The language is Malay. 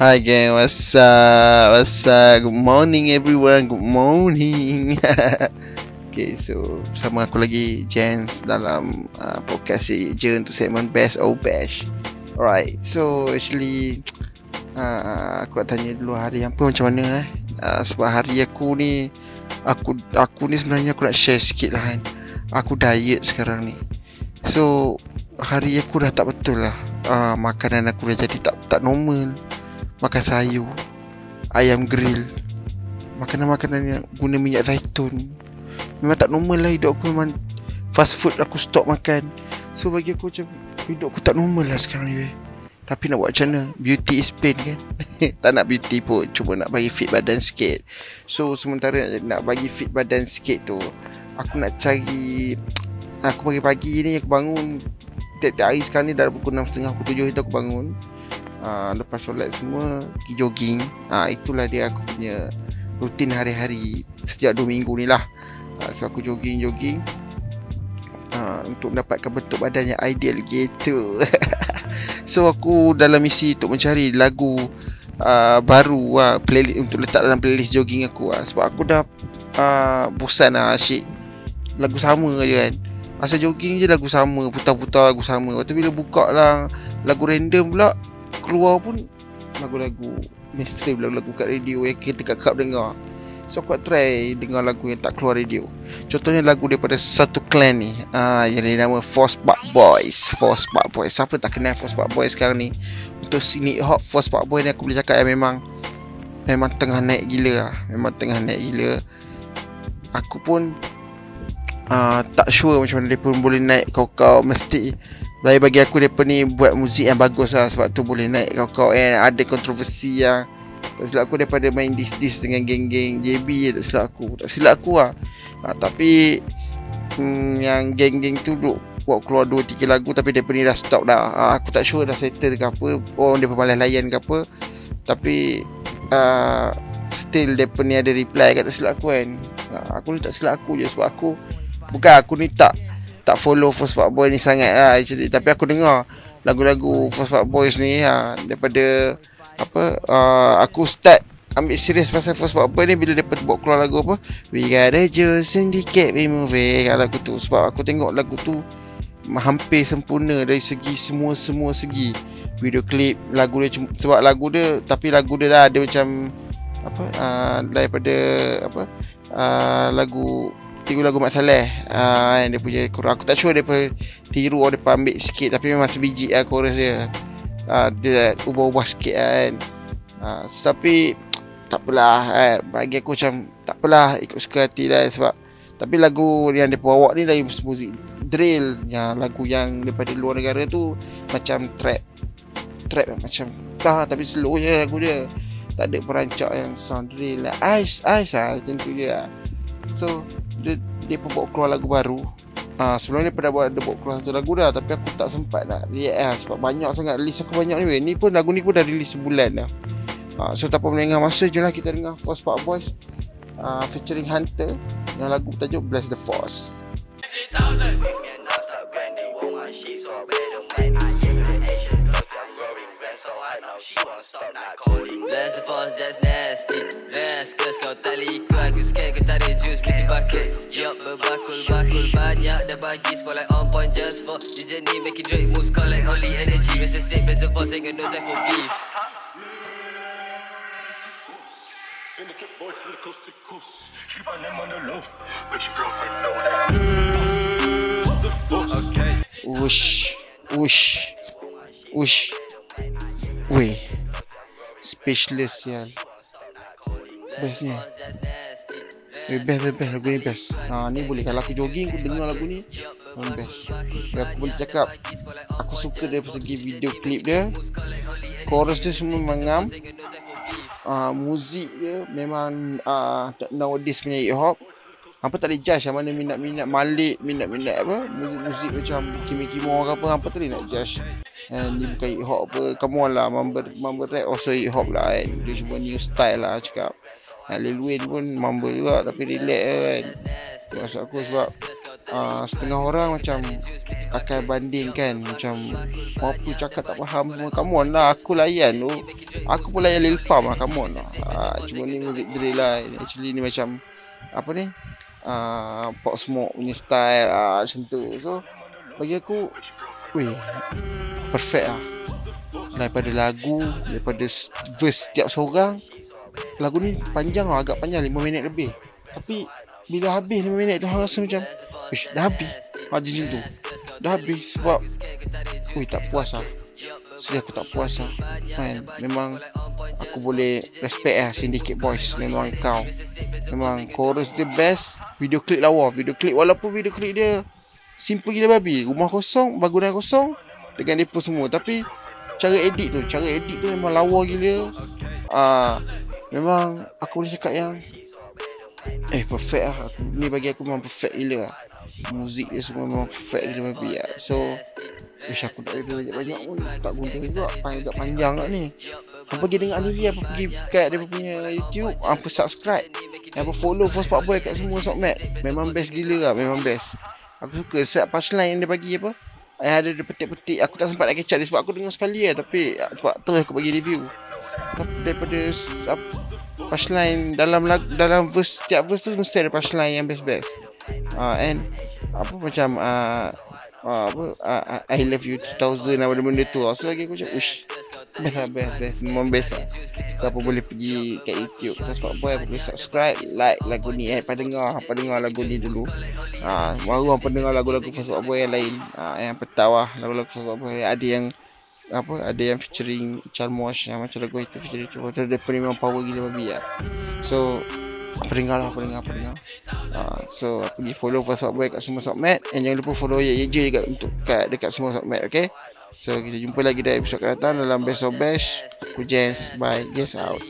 Hi gang, what's up? What's up? Good morning everyone. Good morning. okay, so sama aku lagi Jens dalam uh, podcast si je untuk segmen Best or Bash. Alright, so actually uh, aku nak tanya dulu hari apa macam mana eh? Uh, sebab hari aku ni aku aku ni sebenarnya aku nak share sikit lah kan. Aku diet sekarang ni. So hari aku dah tak betul lah. Uh, makanan aku dah jadi tak tak normal. Makan sayur, ayam grill, makanan-makanan yang guna minyak zaitun. Memang tak normal lah hidup aku memang fast food aku stop makan. So bagi aku macam hidup aku tak normal lah sekarang ni. Weh. Tapi nak buat macam mana Beauty is pain kan Tak nak beauty pun Cuma nak bagi fit badan sikit So sementara nak bagi fit badan sikit tu Aku nak cari Aku pagi-pagi ni aku bangun Tiap-tiap hari sekarang ni Dah pukul 6.30 Pukul 7 itu aku bangun uh, Lepas solat semua Pergi jogging. Uh, Itulah dia aku punya Rutin hari-hari Sejak 2 minggu ni lah. Uh, So aku jogging-jogging uh, Untuk mendapatkan bentuk badan yang ideal gitu. So aku dalam misi untuk mencari lagu uh, baru uh, playlist untuk letak dalam playlist jogging aku uh, sebab aku dah uh, bosan lah asyik. Lagu sama je kan. Masa jogging je lagu sama, putar-putar lagu sama. Lepas tu bila buka lah lagu random pula keluar pun lagu-lagu mainstream lagu-lagu kat radio yang kita kat kap dengar. So aku try dengar lagu yang tak keluar radio. Contohnya lagu daripada satu clan ni. Uh, Yang dia nama Force Park Boys. Force Park Boys. Siapa tak kenal Force Park Boys sekarang ni? Untuk sini hot Force Park Boys ni aku boleh cakap yang memang Memang tengah naik gila lah. Memang tengah naik gila. Aku pun uh, Tak sure macam mana dia pun boleh naik kau-kau. Mesti Bagi bagi aku dia ni buat muzik yang bagus lah Sebab tu boleh naik kau-kau And ada kontroversi yang tak silap aku daripada main dis-dis dengan geng-geng JB Tak silap aku. Tak silap aku lah. Ha, Tapi hmm, Yang geng-geng tu duk Buat keluar 2-3 lagu Tapi dia ni dah stop dah. Ha, Aku tak sure dah settle ke apa Oh dia pemalas layan ke apa. Tapi uh, Still dia ni ada reply kat tak silap aku kan. Ha, Aku ni tak silap aku je Sebab aku Bukan aku ni tak Tak follow First Part Boy ni sangat lah actually. Tapi aku dengar Lagu-lagu First Part Boys ni ha, Daripada apa uh, aku start ambil serius pasal first part apa ni bila dia buat keluar lagu apa? We got a juice syndicate we moving lagu tu. Sebab aku tengok lagu tu hampir sempurna dari segi semua-semua segi video klip lagu dia sebab lagu dia tapi lagu dia dah ada macam apa uh, daripada apa uh, lagu tiru lagu Mak Saleh. Uh, yang dia punya kurang aku tak sure dia tiru atau dia ambil sikit tapi memang sebiji lah chorus dia. Uh, dia ubah-ubah sikit kan. Uh, tapi tak apalah eh. bagi aku macam tak apalah ikut suka hati lah sebab tapi lagu yang dia bawa ni dari muzik drill yang lagu yang daripada luar negara tu macam trap. Trap macam dah tapi slow je lagu dia. Tak ada perancak yang sound drill lah. Ice ice lah macam tu je lah So dia, dia pun buat keluar lagu baru. Ha, Sebelum ni pernah buat Dia buat keluar satu lagu dah Tapi aku tak sempat nak react lah Sebab banyak sangat release aku banyak ni weh. Ni pun lagu ni pun dah release sebulan dah. Ha, So tak apa menengah masa je lah Kita dengar Force Park Boys. Uh, Featuring Hunter Yang lagu bertajuk Bless the Force. 3000 Bless the force, that's nasty Last cause kau tak liku Aku scan kau ada juice Mesti bucket Yup, berbakul-bakul Banyak dah bagi Spotlight on point just for This journey making Drake moves Collect only energy Bless the state, the force Ain't got no time for beef Syndicate boys from the coast to coast Keep on them on the low But your girlfriend know that Bless the force Okay Whoosh Whoosh Whoosh Weh Speechless sial Best ni. Eh best best best. Lagu ni best. Ha, Ni boleh. Kalau aku jogging aku dengar lagu ni Memang best. Aku boleh cakap Aku suka dari segi video klip dia. Chorus dia semua mengam. Uh, Muzik dia memang uh, Nowadays punya hip hop. Hampa tak boleh judge yang mana minat-minat Malik Minat-minat apa Muzik-muzik macam Kimi Kimo ke apa Hampa tak boleh nak judge And ni bukan hip hop apa Come on lah Mumble, mumble rap also hip hop lah kan. Dia cuma new style lah cakap. Lil Wayne pun mumble juga Tapi relax kan. Itu maksud aku sebab uh, setengah orang macam akan bandingkan macam apa cakap tak faham come on lah aku layan tu. Aku pun layan Lil Pump lah come on lah. Uh, cuma ni music drill lah. Actually ni macam apa ni? Uh, pop smoke punya style uh, macam tu. So bagi aku weh perfect lah daripada lagu daripada verse setiap seorang lagu ni panjang lah agak panjang 5 minit lebih. Tapi bila habis 5 minit tu orang rasa macam Ish, dah habis. Macam macam tu. Dah habis Sebab Ui tak puas lah Sedih aku tak puas lah Man Memang Aku boleh Respect lah Syndicate Boys Memang kau. Memang chorus dia best Video clip lawa. Video clip Walaupun video clip dia Simple gila babi. Rumah kosong Bangunan kosong Dengan depa semua. Tapi Cara edit tu Cara edit tu memang lawa gila. Ah, uh, Memang Aku boleh cakap yang Eh perfect lah. Ni bagi aku memang perfect gila lah. Muzik dia semua memang perfect gila babi lah. So Ish aku tak ada banyak-banyak pun. Tak guna juga. Agak panjang lah ni. Apa pergi dengar ni Apa pergi kat dia punya YouTube. Apa subscribe. Apa follow For Spot Boy kat semua Sokmat. Memang best gila lah. Memang best Aku suka set punchline yang dia bagi apa Eh ada dia petik-petik Aku tak sempat nak kecap dia Sebab aku dengar sekali lah Tapi Sebab terus aku bagi review Daripada punchline dalam lag, dalam verse setiap verse tu mesti ada punchline yang best best. Ah uh, and apa macam uh, uh, apa uh, I love you 2000 apa benda tu. So lagi aku cakap ush best lah best best memang best lah. Siapa boleh pergi kat YouTube apa boleh subscribe like lagu ni eh pada dengar apa dengar lagu ni dulu. Uh, baru apa dengar lagu-lagu Sebab boy yang lain. Uh, yang petawah lagu-lagu Sebab boy ada yang apa ada yang featuring Chalmos yang macam lagu itu featuring tu dia memang power gila babi ya. So apa dengar lah apa dengar apa dengar. Uh, so pergi follow First Boy kat semua submat and jangan lupa follow Ye Ye juga untuk kat dekat semua submat okay. So kita jumpa lagi dalam episod akan datang dalam Best of Bash. Aku Jens. Bye. Guess out.